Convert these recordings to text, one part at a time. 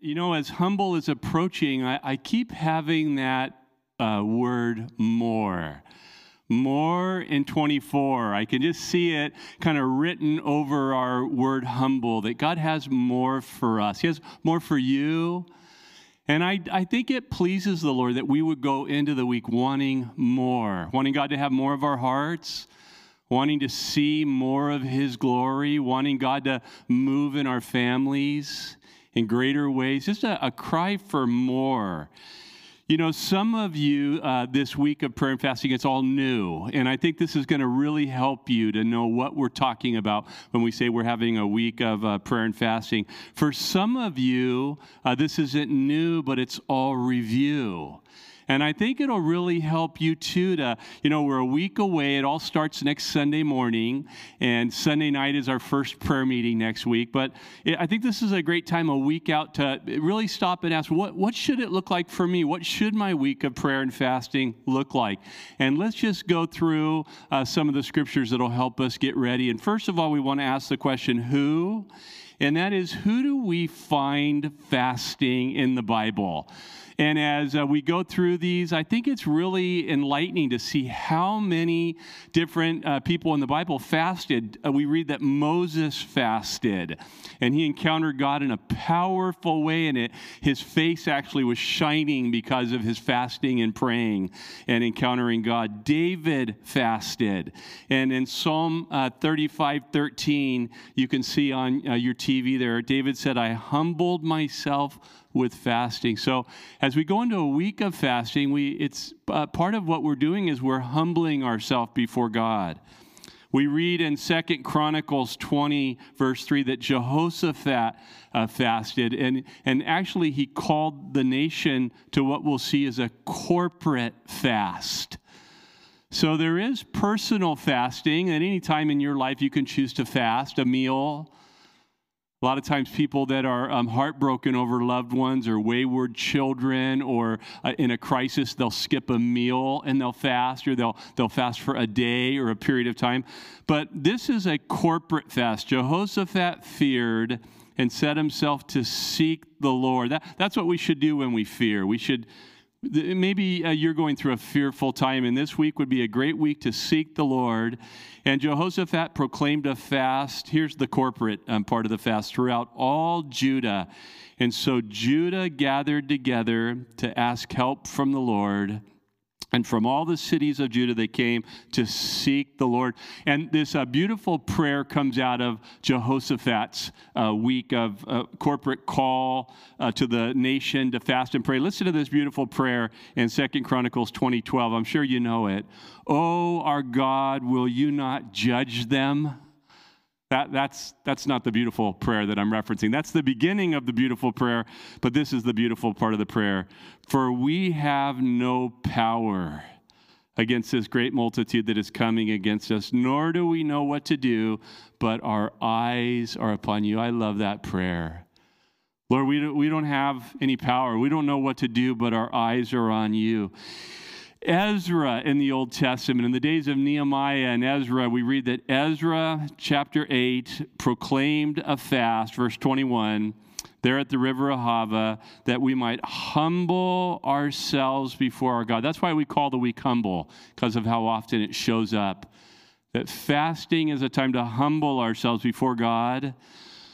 you know, as humble is approaching, I, I keep having that uh, word more. More in 24. I can just see it kind of written over our word humble that God has more for us. He has more for you. And I, I think it pleases the Lord that we would go into the week wanting more, wanting God to have more of our hearts, wanting to see more of His glory, wanting God to move in our families in greater ways, just a, a cry for more. You know, some of you uh, this week of prayer and fasting, it's all new. And I think this is going to really help you to know what we're talking about when we say we're having a week of uh, prayer and fasting. For some of you, uh, this isn't new, but it's all review. And I think it'll really help you too to, you know, we're a week away. It all starts next Sunday morning, and Sunday night is our first prayer meeting next week. But it, I think this is a great time, a week out, to really stop and ask, what, what should it look like for me? What should my week of prayer and fasting look like? And let's just go through uh, some of the scriptures that'll help us get ready. And first of all, we want to ask the question, who? And that is, who do we find fasting in the Bible? And as uh, we go through these, I think it's really enlightening to see how many different uh, people in the Bible fasted. Uh, we read that Moses fasted, and he encountered God in a powerful way, and it, his face actually was shining because of his fasting and praying and encountering God. David fasted, and in Psalm uh, 35 13, you can see on uh, your TV there, David said, I humbled myself with fasting. So as we go into a week of fasting, we it's uh, part of what we're doing is we're humbling ourselves before God. We read in Second Chronicles 20, verse 3, that Jehoshaphat uh, fasted, and, and actually he called the nation to what we'll see as a corporate fast. So there is personal fasting. At any time in your life, you can choose to fast a meal, a lot of times, people that are um, heartbroken over loved ones or wayward children or uh, in a crisis, they'll skip a meal and they'll fast or they'll, they'll fast for a day or a period of time. But this is a corporate fast. Jehoshaphat feared and set himself to seek the Lord. That, that's what we should do when we fear. We should Maybe uh, you're going through a fearful time, and this week would be a great week to seek the Lord. And Jehoshaphat proclaimed a fast. Here's the corporate um, part of the fast throughout all Judah. And so Judah gathered together to ask help from the Lord. And from all the cities of Judah, they came to seek the Lord. And this uh, beautiful prayer comes out of Jehoshaphat's uh, week of uh, corporate call uh, to the nation to fast and pray. Listen to this beautiful prayer in Second Chronicles 2012. I'm sure you know it. Oh, our God, will you not judge them? That, that's, that's not the beautiful prayer that I'm referencing. That's the beginning of the beautiful prayer, but this is the beautiful part of the prayer. For we have no power against this great multitude that is coming against us, nor do we know what to do, but our eyes are upon you. I love that prayer. Lord, we we don't have any power. We don't know what to do, but our eyes are on you. Ezra in the Old Testament, in the days of Nehemiah and Ezra, we read that Ezra, chapter 8, proclaimed a fast, verse 21, there at the river Ahava, that we might humble ourselves before our God. That's why we call the week humble, because of how often it shows up. That fasting is a time to humble ourselves before God.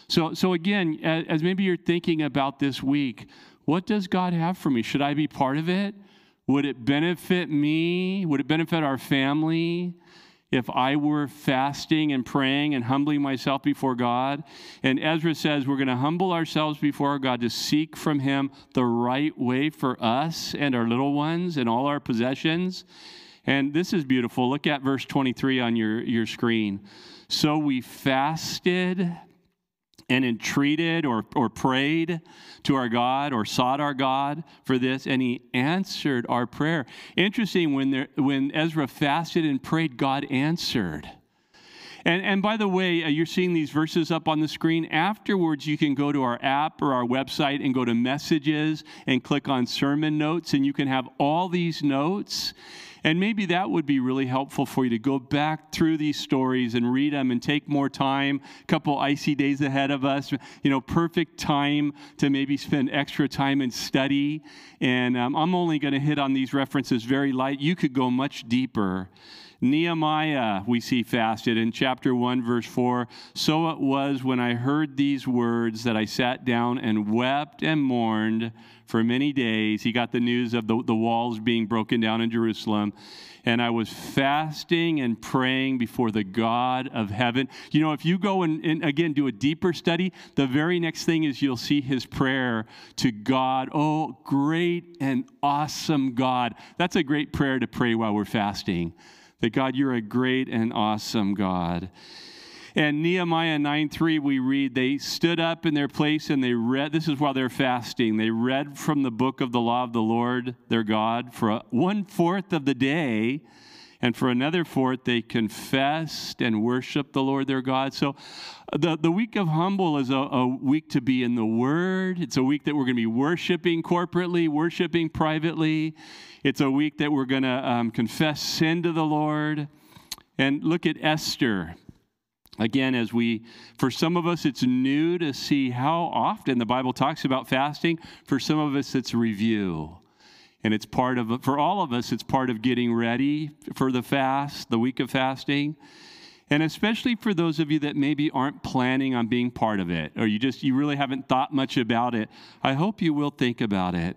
So, so again, as maybe you're thinking about this week, what does God have for me? Should I be part of it? Would it benefit me? Would it benefit our family if I were fasting and praying and humbling myself before God? And Ezra says we're going to humble ourselves before God to seek from Him the right way for us and our little ones and all our possessions. And this is beautiful. Look at verse 23 on your, your screen. So we fasted and entreated or, or prayed to our God or sought our God for this, and he answered our prayer. Interesting, when, there, when Ezra fasted and prayed, God answered. And, and by the way, uh, you're seeing these verses up on the screen. Afterwards, you can go to our app or our website and go to messages and click on sermon notes, and you can have all these notes. And maybe that would be really helpful for you to go back through these stories and read them and take more time. A couple icy days ahead of us, you know, perfect time to maybe spend extra time and study. And um, I'm only going to hit on these references very light. You could go much deeper. Nehemiah, we see fasted in chapter 1, verse 4. So it was when I heard these words that I sat down and wept and mourned for many days. He got the news of the, the walls being broken down in Jerusalem. And I was fasting and praying before the God of heaven. You know, if you go and, and again do a deeper study, the very next thing is you'll see his prayer to God. Oh, great and awesome God. That's a great prayer to pray while we're fasting that God, you're a great and awesome God. And Nehemiah 9 3, we read, they stood up in their place and they read, this is while they're fasting, they read from the book of the law of the Lord their God for one fourth of the day. And for another fourth, they confessed and worshiped the Lord their God. So the, the week of humble is a, a week to be in the Word. It's a week that we're going to be worshiping corporately, worshiping privately. It's a week that we're going to um, confess sin to the Lord. And look at Esther. Again, as we, for some of us, it's new to see how often the Bible talks about fasting. For some of us, it's review. And it's part of, for all of us, it's part of getting ready for the fast, the week of fasting. And especially for those of you that maybe aren't planning on being part of it, or you just, you really haven't thought much about it, I hope you will think about it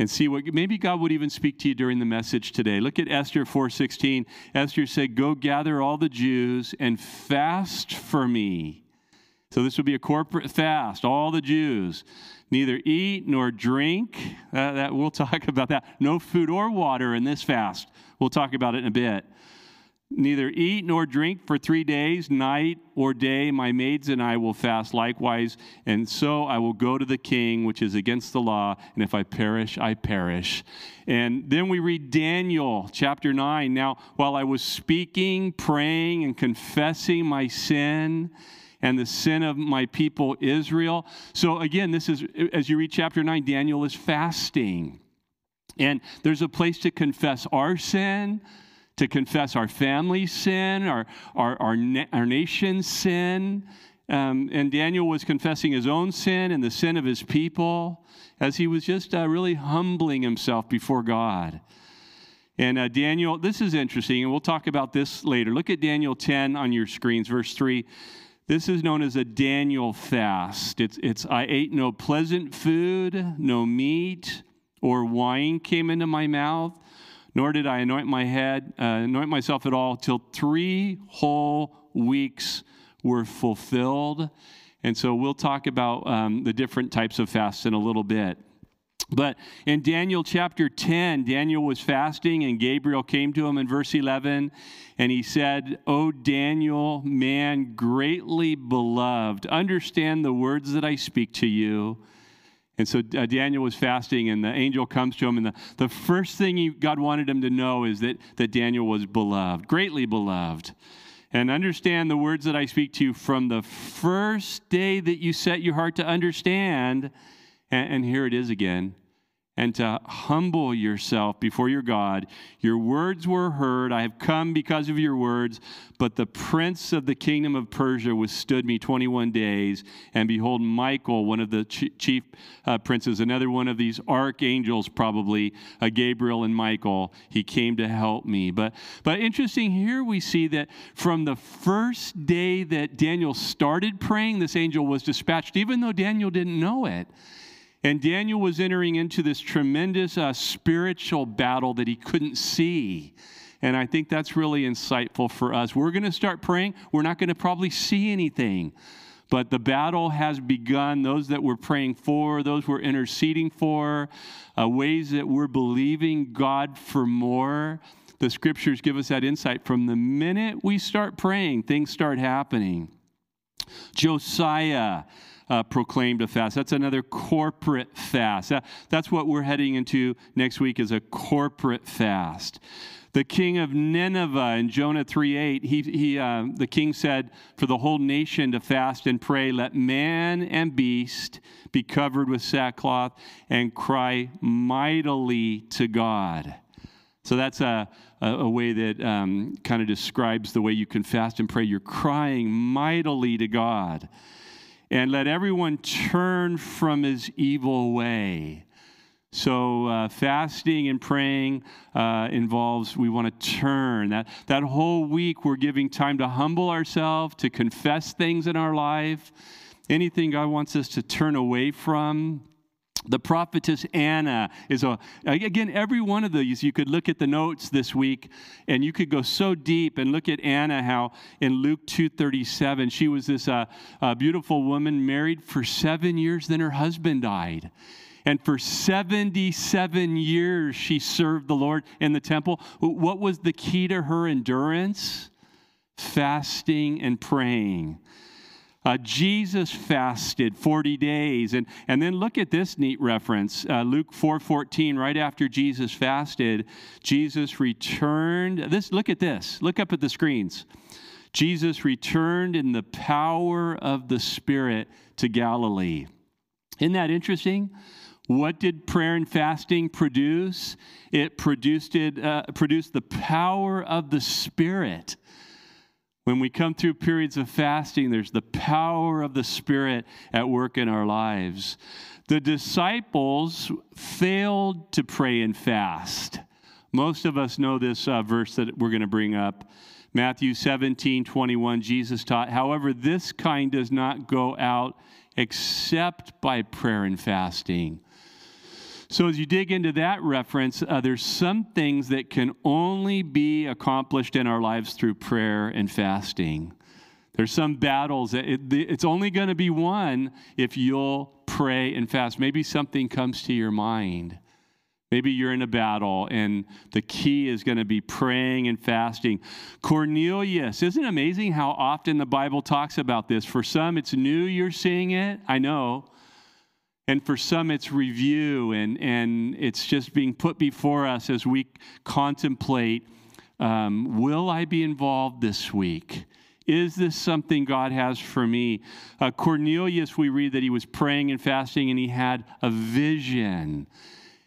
and see what maybe God would even speak to you during the message today. Look at Esther 4:16. Esther said, "Go gather all the Jews and fast for me." So this would be a corporate fast, all the Jews. Neither eat nor drink. Uh, that we'll talk about that. No food or water in this fast. We'll talk about it in a bit. Neither eat nor drink for three days, night or day. My maids and I will fast likewise. And so I will go to the king, which is against the law. And if I perish, I perish. And then we read Daniel chapter 9. Now, while I was speaking, praying, and confessing my sin, and the sin of my people Israel. So, again, this is, as you read chapter 9, Daniel is fasting. And there's a place to confess our sin, to confess our family's sin, our, our, our, na- our nation's sin. Um, and Daniel was confessing his own sin and the sin of his people as he was just uh, really humbling himself before God. And uh, Daniel, this is interesting, and we'll talk about this later. Look at Daniel 10 on your screens, verse 3. This is known as a Daniel fast. It's, it's I ate no pleasant food, no meat or wine came into my mouth nor did I anoint my head, uh, anoint myself at all, till three whole weeks were fulfilled. And so we'll talk about um, the different types of fasts in a little bit. But in Daniel chapter 10, Daniel was fasting, and Gabriel came to him in verse 11, and he said, O Daniel, man greatly beloved, understand the words that I speak to you. And so uh, Daniel was fasting, and the angel comes to him, and the, the first thing he, God wanted him to know is that, that Daniel was beloved, greatly beloved. And understand the words that I speak to you from the first day that you set your heart to understand. And, and here it is again and to humble yourself before your God. Your words were heard. I have come because of your words. But the prince of the kingdom of Persia withstood me 21 days. And behold, Michael, one of the chief uh, princes, another one of these archangels, probably, uh, Gabriel and Michael, he came to help me. But, but interesting, here we see that from the first day that Daniel started praying, this angel was dispatched, even though Daniel didn't know it. And Daniel was entering into this tremendous uh, spiritual battle that he couldn't see. And I think that's really insightful for us. We're going to start praying. We're not going to probably see anything. But the battle has begun. Those that we're praying for, those we're interceding for, uh, ways that we're believing God for more. The scriptures give us that insight. From the minute we start praying, things start happening. Josiah uh, proclaimed a fast. That's another corporate fast. That, that's what we're heading into next week is a corporate fast. The king of Nineveh in Jonah 3:8, he, he, uh, the king said for the whole nation to fast and pray, let man and beast be covered with sackcloth and cry mightily to God. So that's a, a, a way that um, kind of describes the way you can fast and pray. You're crying mightily to God. And let everyone turn from his evil way. So, uh, fasting and praying uh, involves we want to turn. That, that whole week, we're giving time to humble ourselves, to confess things in our life, anything God wants us to turn away from. The prophetess Anna is a, again, every one of these, you could look at the notes this week and you could go so deep and look at Anna, how in Luke 2.37, she was this uh, uh, beautiful woman married for seven years, then her husband died. And for 77 years, she served the Lord in the temple. What was the key to her endurance? Fasting and praying. Uh, Jesus fasted 40 days. And, and then look at this neat reference. Uh, Luke 4.14, right after Jesus fasted, Jesus returned. This, look at this. Look up at the screens. Jesus returned in the power of the Spirit to Galilee. Isn't that interesting? What did prayer and fasting produce? It produced, it, uh, produced the power of the Spirit. When we come through periods of fasting, there's the power of the Spirit at work in our lives. The disciples failed to pray and fast. Most of us know this uh, verse that we're going to bring up. Matthew 17, 21, Jesus taught, however, this kind does not go out except by prayer and fasting. So, as you dig into that reference, uh, there's some things that can only be accomplished in our lives through prayer and fasting. There's some battles that it, it's only going to be won if you'll pray and fast. Maybe something comes to your mind. Maybe you're in a battle and the key is going to be praying and fasting. Cornelius, isn't it amazing how often the Bible talks about this? For some, it's new you're seeing it. I know. And for some, it's review, and, and it's just being put before us as we contemplate um, will I be involved this week? Is this something God has for me? Uh, Cornelius, we read that he was praying and fasting and he had a vision.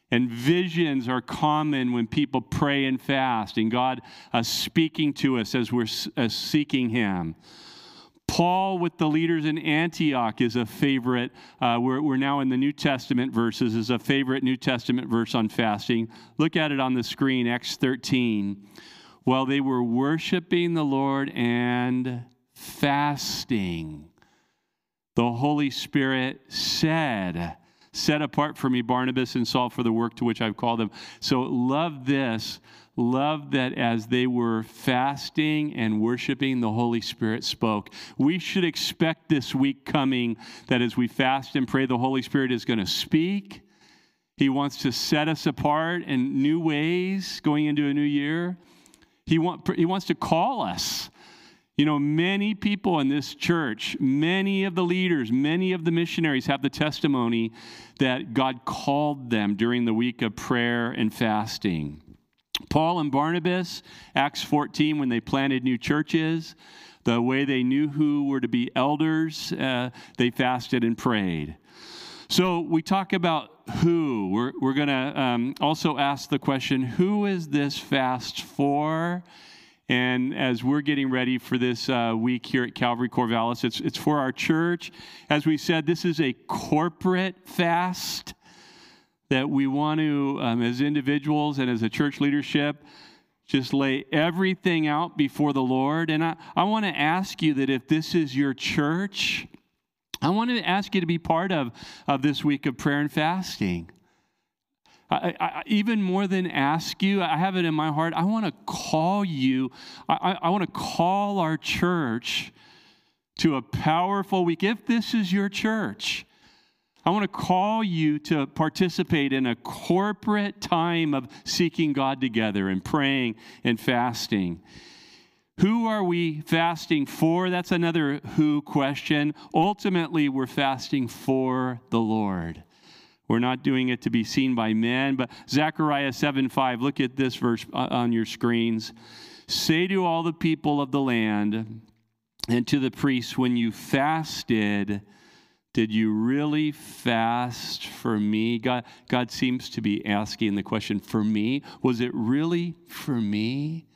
And visions are common when people pray and fast, and God uh, speaking to us as we're uh, seeking Him. Paul with the leaders in Antioch is a favorite. Uh, we're, we're now in the New Testament verses, is a favorite New Testament verse on fasting. Look at it on the screen, Acts 13. While they were worshiping the Lord and fasting, the Holy Spirit said, Set apart for me Barnabas and Saul for the work to which I've called them. So, love this Love that as they were fasting and worshiping, the Holy Spirit spoke. We should expect this week coming that as we fast and pray, the Holy Spirit is going to speak. He wants to set us apart in new ways going into a new year. He, want, he wants to call us. You know, many people in this church, many of the leaders, many of the missionaries have the testimony that God called them during the week of prayer and fasting. Paul and Barnabas, Acts 14, when they planted new churches, the way they knew who were to be elders, uh, they fasted and prayed. So we talk about who. We're, we're going to um, also ask the question who is this fast for? And as we're getting ready for this uh, week here at Calvary Corvallis, it's, it's for our church. As we said, this is a corporate fast that we want to, um, as individuals and as a church leadership, just lay everything out before the Lord. And I, I want to ask you that if this is your church, I want to ask you to be part of, of this week of prayer and fasting. I, I, even more than ask you, I have it in my heart. I want to call you, I, I want to call our church to a powerful week. If this is your church, I want to call you to participate in a corporate time of seeking God together and praying and fasting. Who are we fasting for? That's another who question. Ultimately, we're fasting for the Lord. We're not doing it to be seen by men, but Zechariah 7 5, look at this verse uh, on your screens. Say to all the people of the land and to the priests, when you fasted, Did you really fast for me? God, God seems to be asking the question, for me? Was it really for me?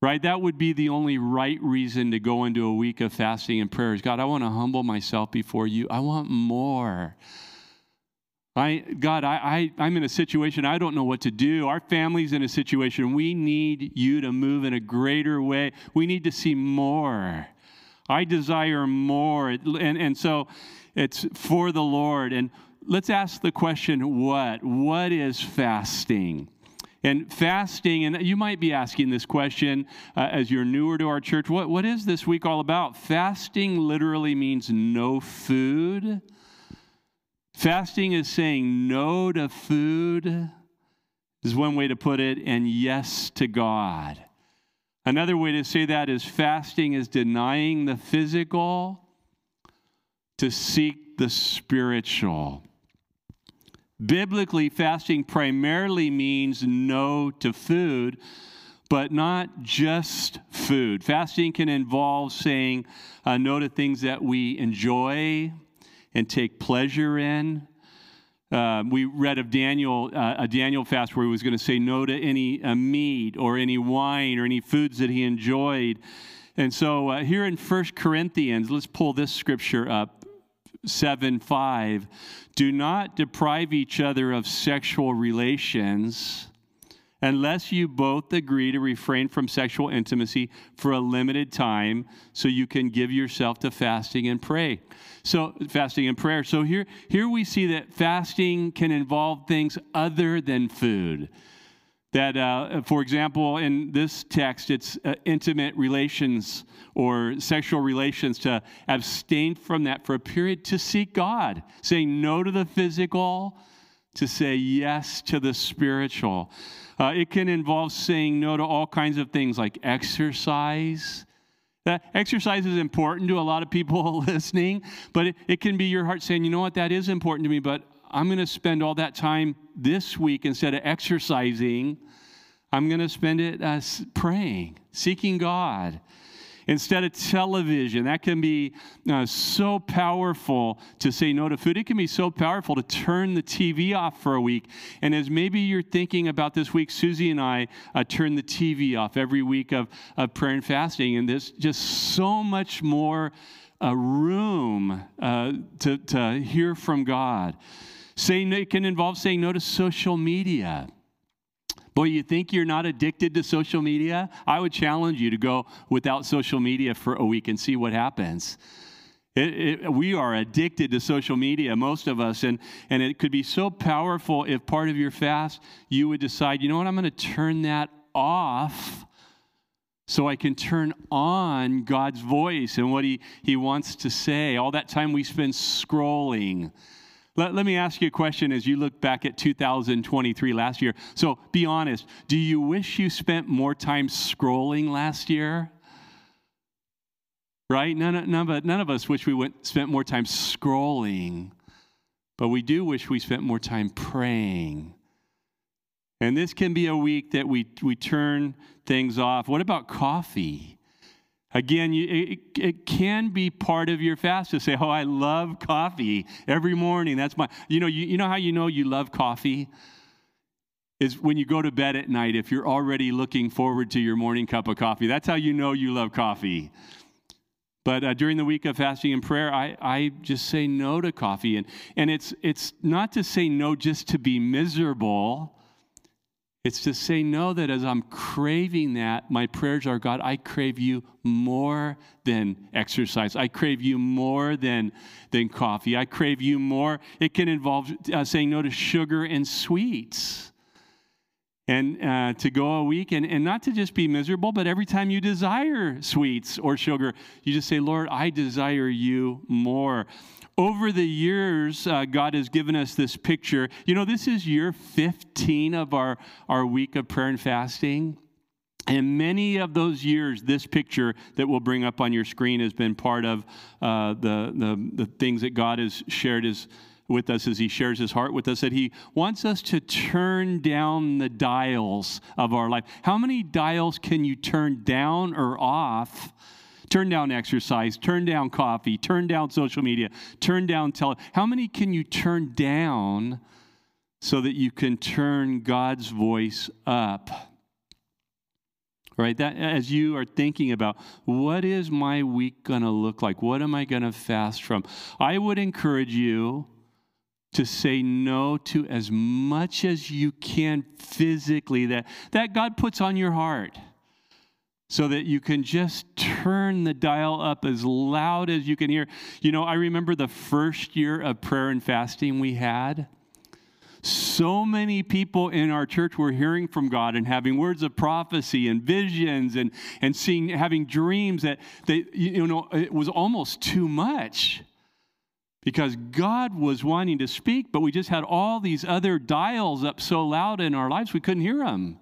Right? That would be the only right reason to go into a week of fasting and prayers. God, I want to humble myself before you. I want more. I, God, I, I, I'm in a situation I don't know what to do. Our family's in a situation we need you to move in a greater way. We need to see more. I desire more. And, and so it's for the Lord. And let's ask the question what? What is fasting? And fasting, and you might be asking this question uh, as you're newer to our church what, what is this week all about? Fasting literally means no food. Fasting is saying no to food, is one way to put it, and yes to God. Another way to say that is fasting is denying the physical to seek the spiritual. Biblically, fasting primarily means no to food, but not just food. Fasting can involve saying uh, no to things that we enjoy and take pleasure in. Uh, we read of Daniel, uh, a Daniel fast where he was going to say no to any uh, meat or any wine or any foods that he enjoyed. And so uh, here in 1 Corinthians, let's pull this scripture up 7 5. Do not deprive each other of sexual relations unless you both agree to refrain from sexual intimacy for a limited time so you can give yourself to fasting and pray. So, fasting and prayer. So, here, here we see that fasting can involve things other than food. That, uh, for example, in this text, it's uh, intimate relations or sexual relations to abstain from that for a period to seek God, saying no to the physical, to say yes to the spiritual. Uh, it can involve saying no to all kinds of things like exercise that exercise is important to a lot of people listening, but it, it can be your heart saying, you know what, that is important to me, but I'm going to spend all that time this week instead of exercising. I'm going to spend it uh, praying, seeking God instead of television. That can be uh, so powerful to say no to food. It can be so powerful to turn the TV off for a week. And as maybe you're thinking about this week, Susie and I uh, turn the TV off every week of, of prayer and fasting, and there's just so much more uh, room uh, to, to hear from God. Saying it can involve saying no to social media. Boy, you think you're not addicted to social media? I would challenge you to go without social media for a week and see what happens. It, it, we are addicted to social media, most of us, and, and it could be so powerful if part of your fast you would decide, you know what, I'm going to turn that off so I can turn on God's voice and what He, he wants to say. All that time we spend scrolling let, let me ask you a question as you look back at 2023 last year. So be honest. Do you wish you spent more time scrolling last year? Right? None, none, of, none of us wish we went, spent more time scrolling, but we do wish we spent more time praying. And this can be a week that we, we turn things off. What about coffee? Again, you, it, it, can be part of your fast to say, "Oh, I love coffee every morning." That's my, you know, you, you know how you know you love coffee is when you go to bed at night. If you're already looking forward to your morning cup of coffee, that's how you know you love coffee. But uh, during the week of fasting and prayer, I, I just say no to coffee, and and it's it's not to say no just to be miserable it's to say no that as I'm craving that, my prayers are God, I crave you more than exercise. I crave you more than, than coffee. I crave you more. It can involve uh, saying no to sugar and sweets. And uh, to go a week and, and not to just be miserable, but every time you desire sweets or sugar, you just say, Lord, I desire you more over the years, uh, God has given us this picture. You know, this is year 15 of our, our week of prayer and fasting. And many of those years, this picture that we'll bring up on your screen has been part of uh, the, the, the things that God has shared his, with us as He shares His heart with us, that He wants us to turn down the dials of our life. How many dials can you turn down or off Turn down exercise, turn down coffee, turn down social media, turn down tele. How many can you turn down so that you can turn God's voice up? Right? That as you are thinking about what is my week going to look like? What am I going to fast from? I would encourage you to say no to as much as you can physically that, that God puts on your heart so that you can just turn the dial up as loud as you can hear. You know, I remember the first year of prayer and fasting we had. So many people in our church were hearing from God and having words of prophecy and visions and, and seeing having dreams that they, you know it was almost too much because God was wanting to speak, but we just had all these other dials up so loud in our lives we couldn't hear them.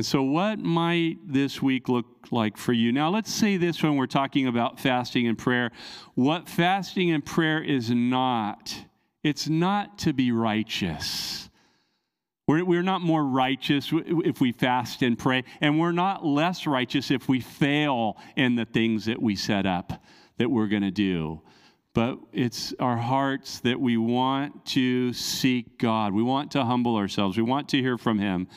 And so, what might this week look like for you? Now, let's say this when we're talking about fasting and prayer. What fasting and prayer is not, it's not to be righteous. We're, we're not more righteous if we fast and pray, and we're not less righteous if we fail in the things that we set up that we're going to do. But it's our hearts that we want to seek God. We want to humble ourselves. We want to hear from Him.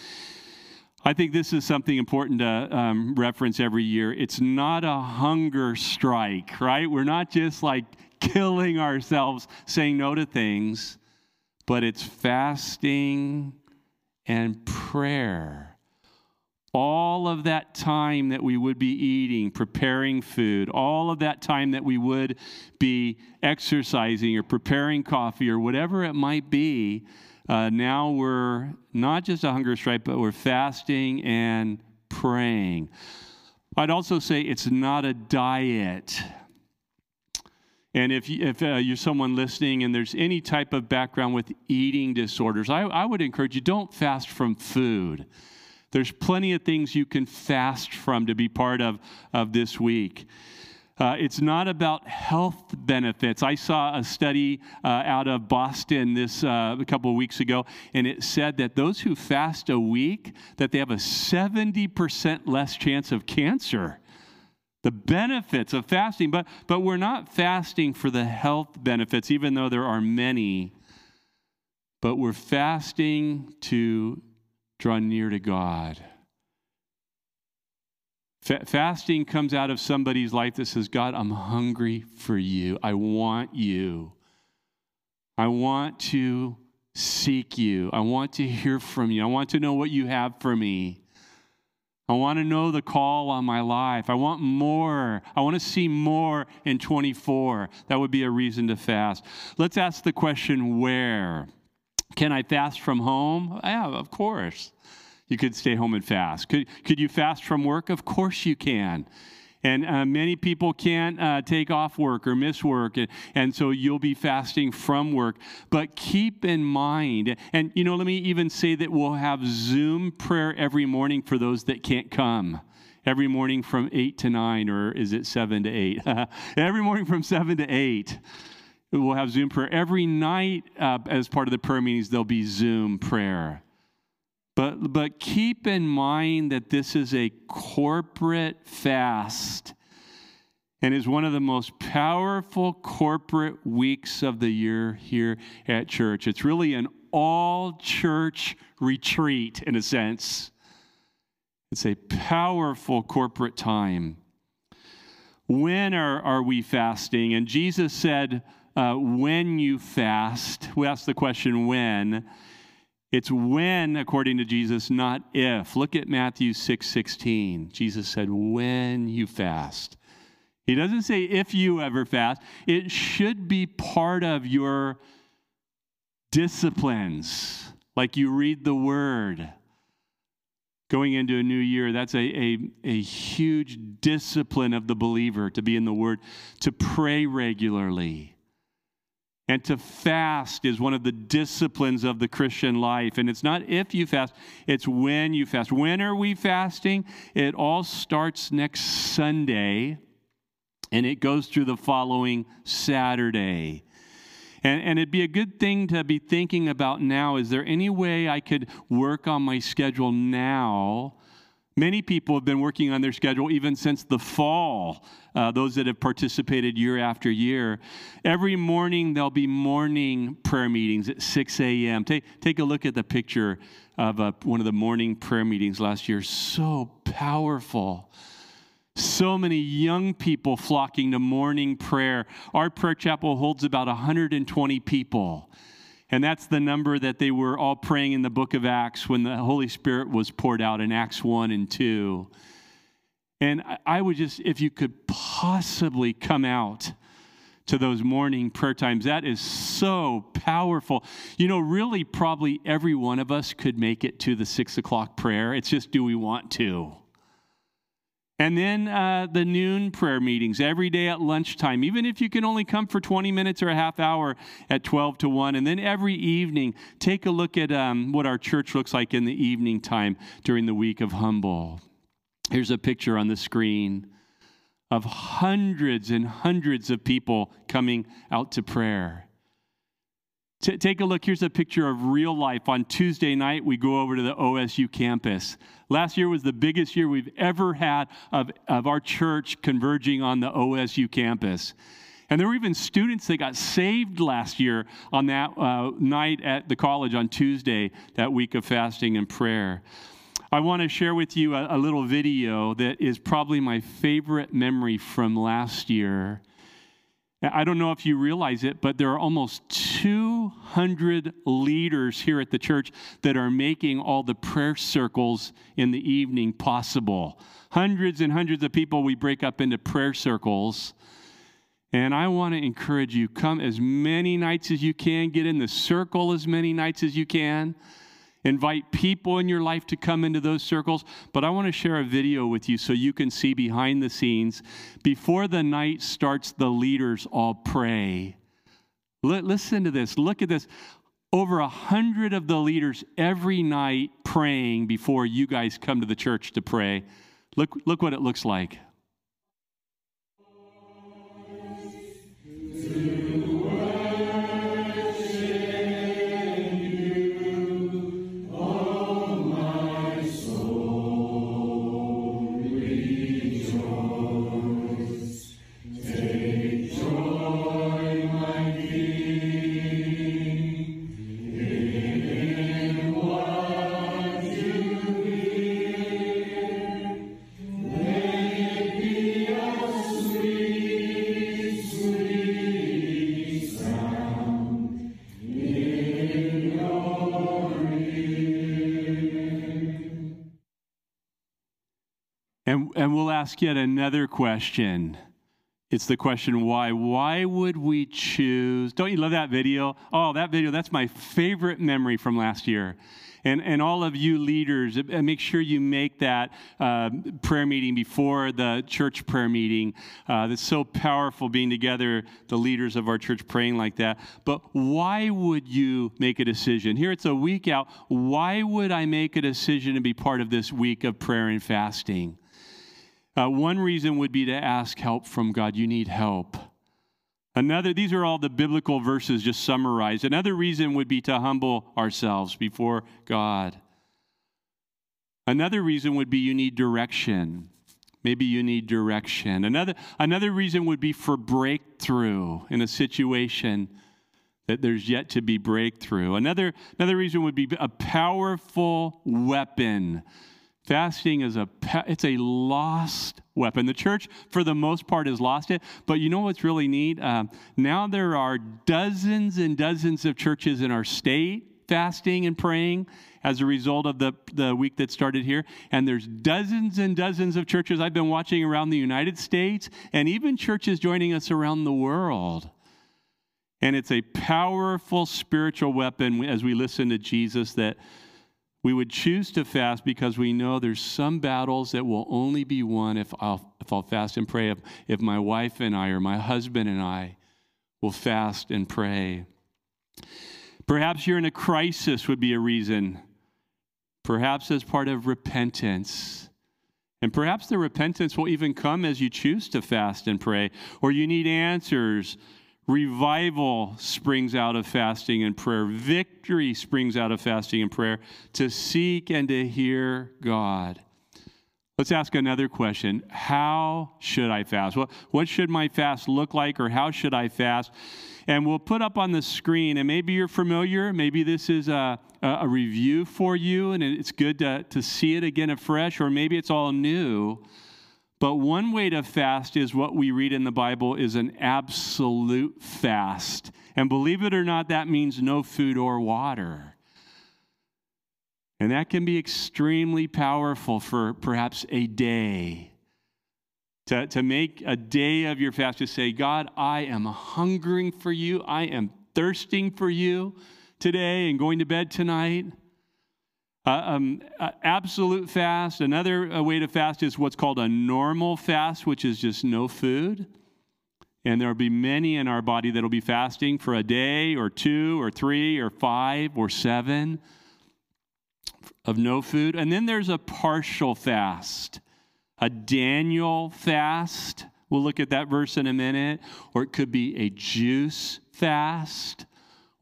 I think this is something important to um, reference every year. It's not a hunger strike, right? We're not just like killing ourselves saying no to things, but it's fasting and prayer. All of that time that we would be eating, preparing food, all of that time that we would be exercising or preparing coffee or whatever it might be, uh, now we're not just a hunger strike, but we're fasting and praying. I'd also say it's not a diet. And if, if uh, you're someone listening and there's any type of background with eating disorders, I, I would encourage you don't fast from food. There's plenty of things you can fast from to be part of, of this week. Uh, it's not about health benefits. I saw a study uh, out of Boston this uh, a couple of weeks ago, and it said that those who fast a week that they have a 70% less chance of cancer. The benefits of fasting, but but we're not fasting for the health benefits, even though there are many. But we're fasting to draw near to God. Fasting comes out of somebody's life that says, God, I'm hungry for you. I want you. I want to seek you. I want to hear from you. I want to know what you have for me. I want to know the call on my life. I want more. I want to see more in 24. That would be a reason to fast. Let's ask the question where? Can I fast from home? Yeah, of course. You could stay home and fast. Could, could you fast from work? Of course you can. And uh, many people can't uh, take off work or miss work, and, and so you'll be fasting from work. But keep in mind, and you know, let me even say that we'll have Zoom prayer every morning for those that can't come every morning from 8 to 9, or is it 7 to 8? every morning from 7 to 8. We'll have Zoom prayer. Every night, uh, as part of the prayer meetings, there'll be Zoom prayer. But, but keep in mind that this is a corporate fast and is one of the most powerful corporate weeks of the year here at church. It's really an all church retreat, in a sense. It's a powerful corporate time. When are, are we fasting? And Jesus said, uh, when you fast, we ask the question, when. It's when, according to Jesus, not if. Look at Matthew 6 16. Jesus said, when you fast. He doesn't say if you ever fast. It should be part of your disciplines, like you read the word. Going into a new year, that's a, a, a huge discipline of the believer to be in the word, to pray regularly and to fast is one of the disciplines of the Christian life. And it's not if you fast, it's when you fast. When are we fasting? It all starts next Sunday and it goes through the following Saturday. And, and it'd be a good thing to be thinking about now. Is there any way I could work on my schedule now Many people have been working on their schedule even since the fall, uh, those that have participated year after year. Every morning, there'll be morning prayer meetings at 6 a.m. Take, take a look at the picture of uh, one of the morning prayer meetings last year. So powerful. So many young people flocking to morning prayer. Our prayer chapel holds about 120 people. And that's the number that they were all praying in the book of Acts when the Holy Spirit was poured out in Acts 1 and 2. And I would just, if you could possibly come out to those morning prayer times, that is so powerful. You know, really, probably every one of us could make it to the six o'clock prayer. It's just, do we want to? And then uh, the noon prayer meetings every day at lunchtime, even if you can only come for 20 minutes or a half hour at 12 to 1. And then every evening, take a look at um, what our church looks like in the evening time during the week of Humble. Here's a picture on the screen of hundreds and hundreds of people coming out to prayer. T- take a look. Here's a picture of real life. On Tuesday night, we go over to the OSU campus. Last year was the biggest year we've ever had of, of our church converging on the OSU campus. And there were even students that got saved last year on that uh, night at the college on Tuesday, that week of fasting and prayer. I want to share with you a, a little video that is probably my favorite memory from last year. I don't know if you realize it, but there are almost 200 leaders here at the church that are making all the prayer circles in the evening possible. Hundreds and hundreds of people we break up into prayer circles. And I want to encourage you come as many nights as you can, get in the circle as many nights as you can. Invite people in your life to come into those circles. But I want to share a video with you so you can see behind the scenes. Before the night starts, the leaders all pray. Listen to this. Look at this. Over a hundred of the leaders every night praying before you guys come to the church to pray. Look, look what it looks like. Ask yet another question. It's the question why. Why would we choose? Don't you love that video? Oh, that video, that's my favorite memory from last year. And, and all of you leaders, uh, make sure you make that uh, prayer meeting before the church prayer meeting. Uh, that's so powerful being together, the leaders of our church praying like that. But why would you make a decision? Here it's a week out. Why would I make a decision to be part of this week of prayer and fasting? Uh, one reason would be to ask help from God. You need help. Another, these are all the biblical verses just summarized. Another reason would be to humble ourselves before God. Another reason would be you need direction. Maybe you need direction. Another, another reason would be for breakthrough in a situation that there's yet to be breakthrough. Another, another reason would be a powerful weapon Fasting is a it's a lost weapon. The church, for the most part, has lost it. But you know what's really neat? Um, now there are dozens and dozens of churches in our state fasting and praying as a result of the, the week that started here. And there's dozens and dozens of churches I've been watching around the United States and even churches joining us around the world. And it's a powerful spiritual weapon as we listen to Jesus that we would choose to fast because we know there's some battles that will only be won if I'll, if I'll fast and pray. If, if my wife and I or my husband and I will fast and pray. Perhaps you're in a crisis, would be a reason. Perhaps as part of repentance. And perhaps the repentance will even come as you choose to fast and pray, or you need answers Revival springs out of fasting and prayer. Victory springs out of fasting and prayer to seek and to hear God. Let's ask another question. How should I fast? What, what should my fast look like, or how should I fast? And we'll put up on the screen, and maybe you're familiar, maybe this is a, a review for you, and it's good to, to see it again afresh, or maybe it's all new. But one way to fast is what we read in the Bible is an absolute fast. And believe it or not, that means no food or water. And that can be extremely powerful for perhaps a day. To, to make a day of your fast to say, God, I am hungering for you. I am thirsting for you today and going to bed tonight. Uh, um, uh, absolute fast. Another uh, way to fast is what's called a normal fast, which is just no food. And there will be many in our body that will be fasting for a day or two or three or five or seven of no food. And then there's a partial fast, a Daniel fast. We'll look at that verse in a minute. Or it could be a juice fast.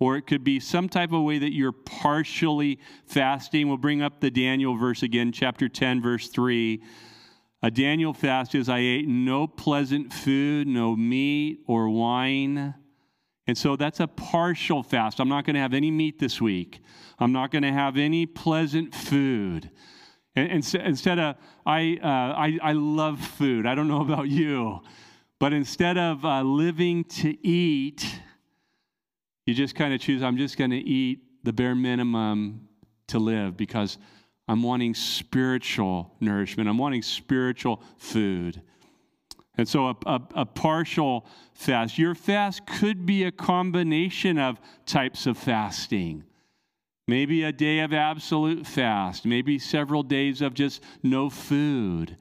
Or it could be some type of way that you're partially fasting. We'll bring up the Daniel verse again, chapter 10, verse 3. A Daniel fast is I ate no pleasant food, no meat or wine. And so that's a partial fast. I'm not going to have any meat this week. I'm not going to have any pleasant food. And, and instead of, I, uh, I, I love food. I don't know about you. But instead of uh, living to eat, you just kind of choose, I'm just going to eat the bare minimum to live because I'm wanting spiritual nourishment. I'm wanting spiritual food. And so, a, a, a, partial fast. Your fast could be a combination of types of fasting. Maybe a day of absolute fast, maybe several days of just no food.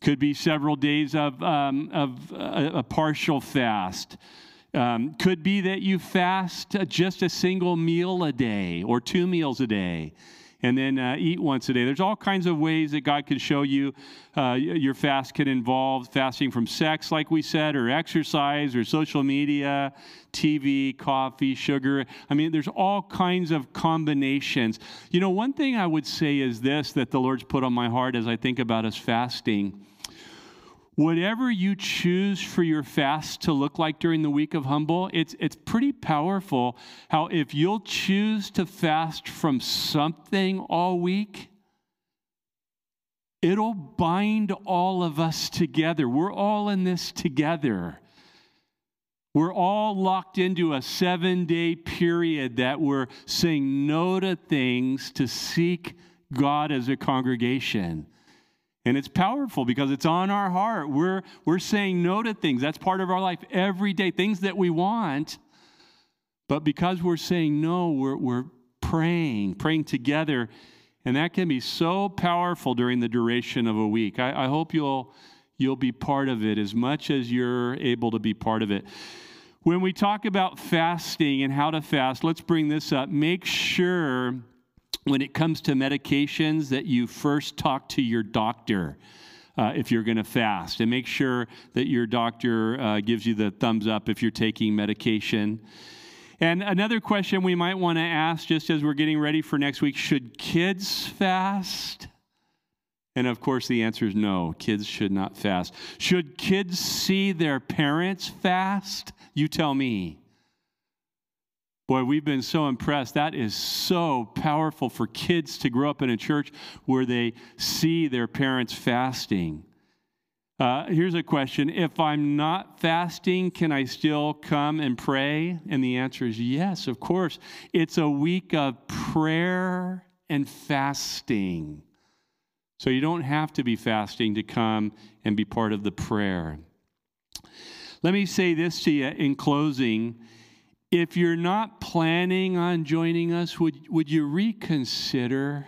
Could be several days of, um, of a, a, partial fast. Um, could be that you fast just a single meal a day or two meals a day and then uh, eat once a day. There's all kinds of ways that God can show you uh, your fast can involve fasting from sex, like we said, or exercise, or social media, TV, coffee, sugar. I mean, there's all kinds of combinations. You know, one thing I would say is this that the Lord's put on my heart as I think about us fasting whatever you choose for your fast to look like during the week of humble, it's, it's pretty powerful how if you'll choose to fast from something all week, it'll bind all of us together. We're all in this together. We're all locked into a seven day period that we're saying no to things to seek God as a congregation. And it's powerful because it's on our heart. We're, we're saying no to things. That's part of our life every day, things that we want. But because we're saying no, we're, we're praying, praying together. And that can be so powerful during the duration of a week. I, I hope you'll, you'll be part of it as much as you're able to be part of it. When we talk about fasting and how to fast, let's bring this up. Make sure when it comes to medications that you first talk to your doctor. Uh, if you're going to fast, and make sure that your doctor uh, gives you the thumbs up if you're taking medication. And another question we might want to ask just as we're getting ready for next week should kids fast? And of course, the answer is no, kids should not fast. Should kids see their parents fast? You tell me. Boy, we've been so impressed. That is so powerful for kids to grow up in a church where they see their parents fasting. Uh, here's a question If I'm not fasting, can I still come and pray? And the answer is yes, of course. It's a week of prayer and fasting. So you don't have to be fasting to come and be part of the prayer. Let me say this to you in closing if you're not planning on joining us, would, would you reconsider?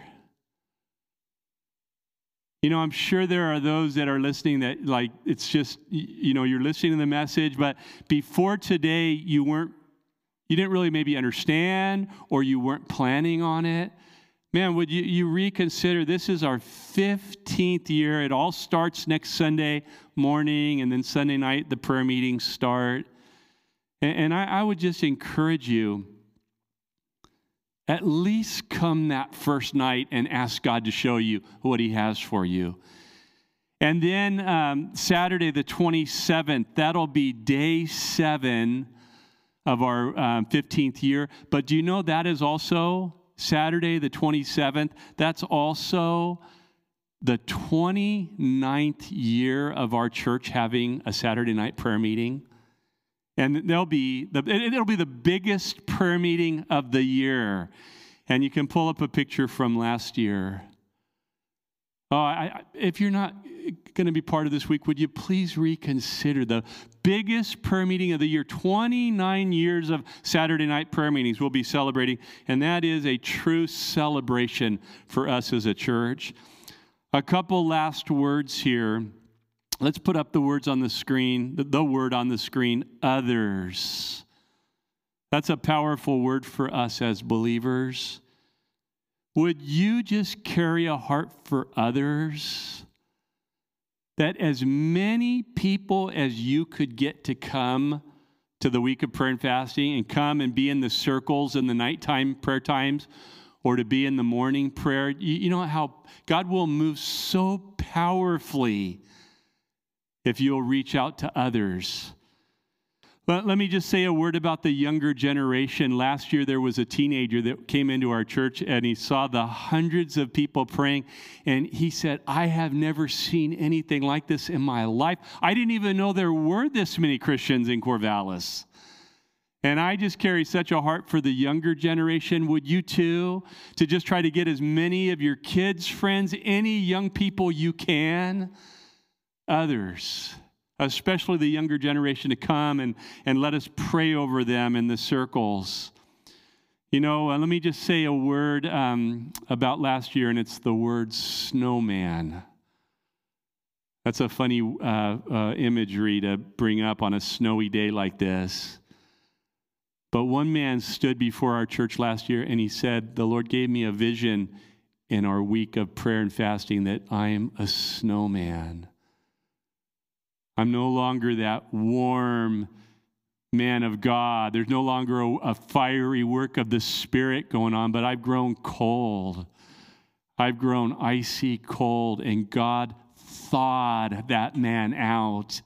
You know, I'm sure there are those that are listening that, like, it's just, you know, you're listening to the message, but before today, you weren't, you didn't really maybe understand or you weren't planning on it. Man, would you, you reconsider? This is our 15th year. It all starts next Sunday morning, and then Sunday night, the prayer meetings start. And, and I, I would just encourage you at least come that first night and ask God to show you what He has for you. And then um, Saturday, the 27th, that'll be day seven of our um, 15th year. But do you know that is also Saturday, the 27th? That's also the 29th year of our church having a Saturday night prayer meeting. And there'll be the, it'll be the biggest prayer meeting of the year. And you can pull up a picture from last year. Oh, I, if you're not going to be part of this week, would you please reconsider the biggest prayer meeting of the year? 29 years of Saturday night prayer meetings we'll be celebrating, and that is a true celebration for us as a church. A couple last words here. Let's put up the words on the screen, the, word on the screen others. That's a powerful word for us as believers. Would you just carry a heart for others? That as many people as you could get to come to the week of prayer and fasting and come and be in the circles in the nighttime prayer times or to be in the morning prayer, you know how God will move so powerfully if you'll reach out to others let, let me just say a word about the younger generation. Last year, there was a teenager that came into our church and he saw the hundreds of people praying. And he said, I have never seen anything like this in my life. I didn't even know there were this many Christians in Corvallis. And I just carry such a heart for the younger generation. Would you too? To just try to get as many of your kids' friends, any young people you can, others especially the younger generation, to come and, and let us pray over them in the circles. You know, uh, let me just say a word um, about last year, and it's the word snowman. That's a funny uh, uh, imagery to bring up on a snowy day like this. But one man stood before our church last year and he said, The Lord gave me a vision in our week of prayer and fasting that I am a snowman. I'm no longer that warm man of God. There's no longer a, a, fiery work of the Spirit going on, but I've grown cold. I've grown icy cold, and God thawed that man out.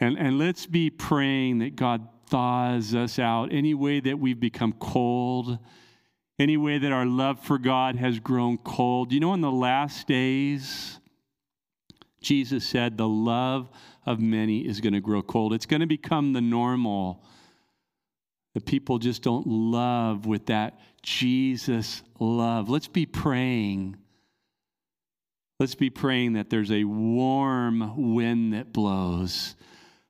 And, and let's be praying that God thaws us out any way that we've become cold, any way that our love for God has grown cold. You know, in the last days, Jesus said, the love of many is going to grow cold. It's going to become the normal. The people just don't love with that Jesus love. Let's be praying. Let's be praying that there's a warm wind that blows.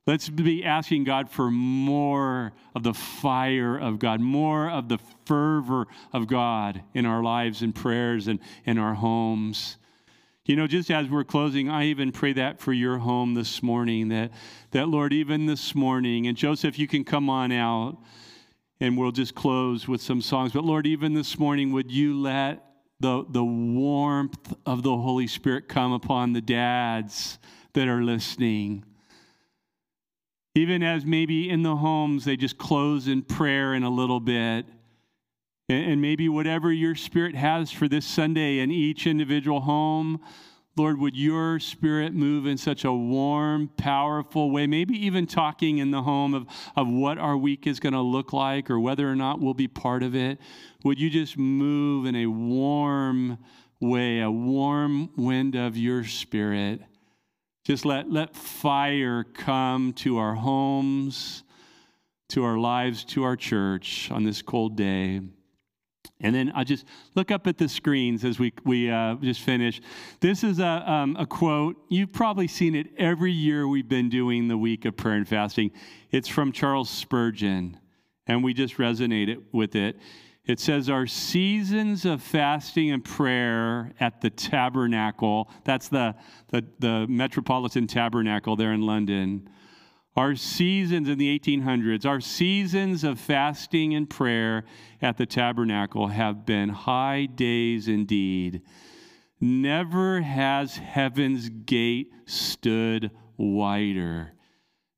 Let's be asking God for more of the fire of God, more of the fervor of God in our lives and prayers and in our homes. You know, just as we're closing, I even pray that for your home this morning, that, that Lord, even this morning, and Joseph, you can come on out and we'll just close with some songs. But Lord, even this morning, would you let the, the warmth of the Holy Spirit come upon the dads that are listening? Even as maybe in the homes they just close in prayer in a little bit. And maybe whatever your spirit has for this Sunday in each individual home, Lord, would your spirit move in such a warm, powerful way, maybe even talking in the home of, of what our week is going to look like or whether or not we'll be part of it. Would you just move in a warm way, a warm wind of your spirit? Just let, let fire come to our homes, to our lives, to our church on this cold day. And then I'll just look up at the screens as we, we uh, just finish. This is a, um, a quote. You've probably seen it every year we've been doing the week of prayer and fasting. It's from Charles Spurgeon, and we just resonated with it. It says, Our seasons of fasting and prayer at the tabernacle, that's the, the, the Metropolitan Tabernacle there in London, our seasons in the 1800s, our seasons of fasting and prayer at the tabernacle have been high days indeed. Never has heaven's gate stood wider.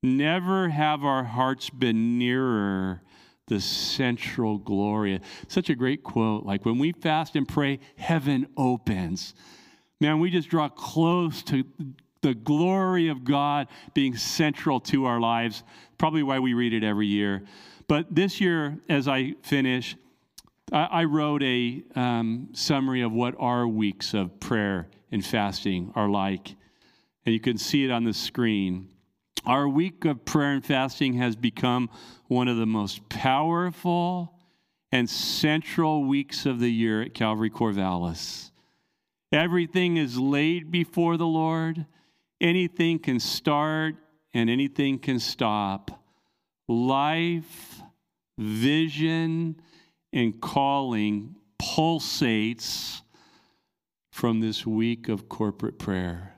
Never have our hearts been nearer the central glory. Such a great quote. Like when we fast and pray, heaven opens. man, we just draw close to the glory of God being central to our lives. Probably why we read it every year. But this year, as I finish, I, I wrote a um, summary of what our weeks of prayer and fasting are like. And you can see it on the screen. Our week of prayer and fasting has become one of the most powerful and central weeks of the year at Calvary Corvallis. Everything is laid before the Lord. Anything can start and anything can stop. Life, vision, and calling pulsates from this week of corporate prayer.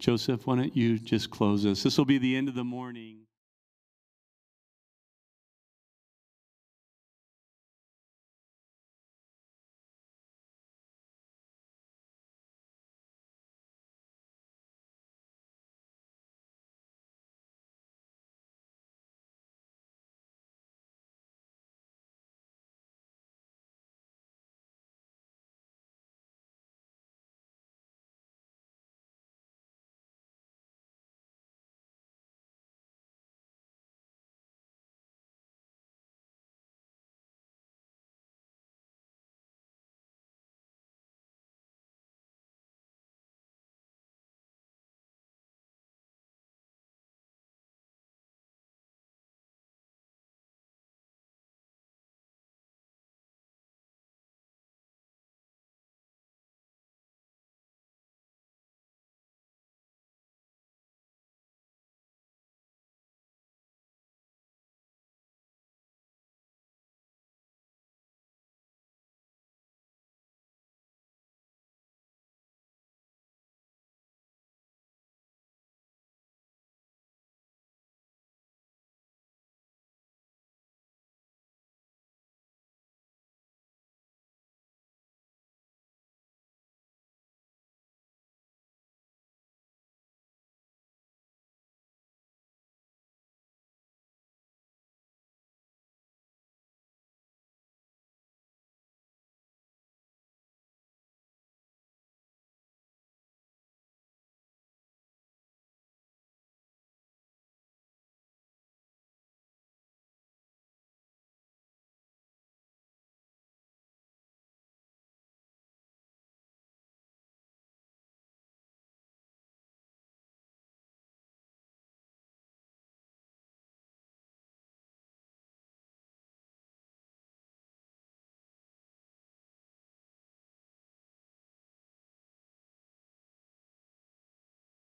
Joseph, why don't you just close us? This will be the end of the morning.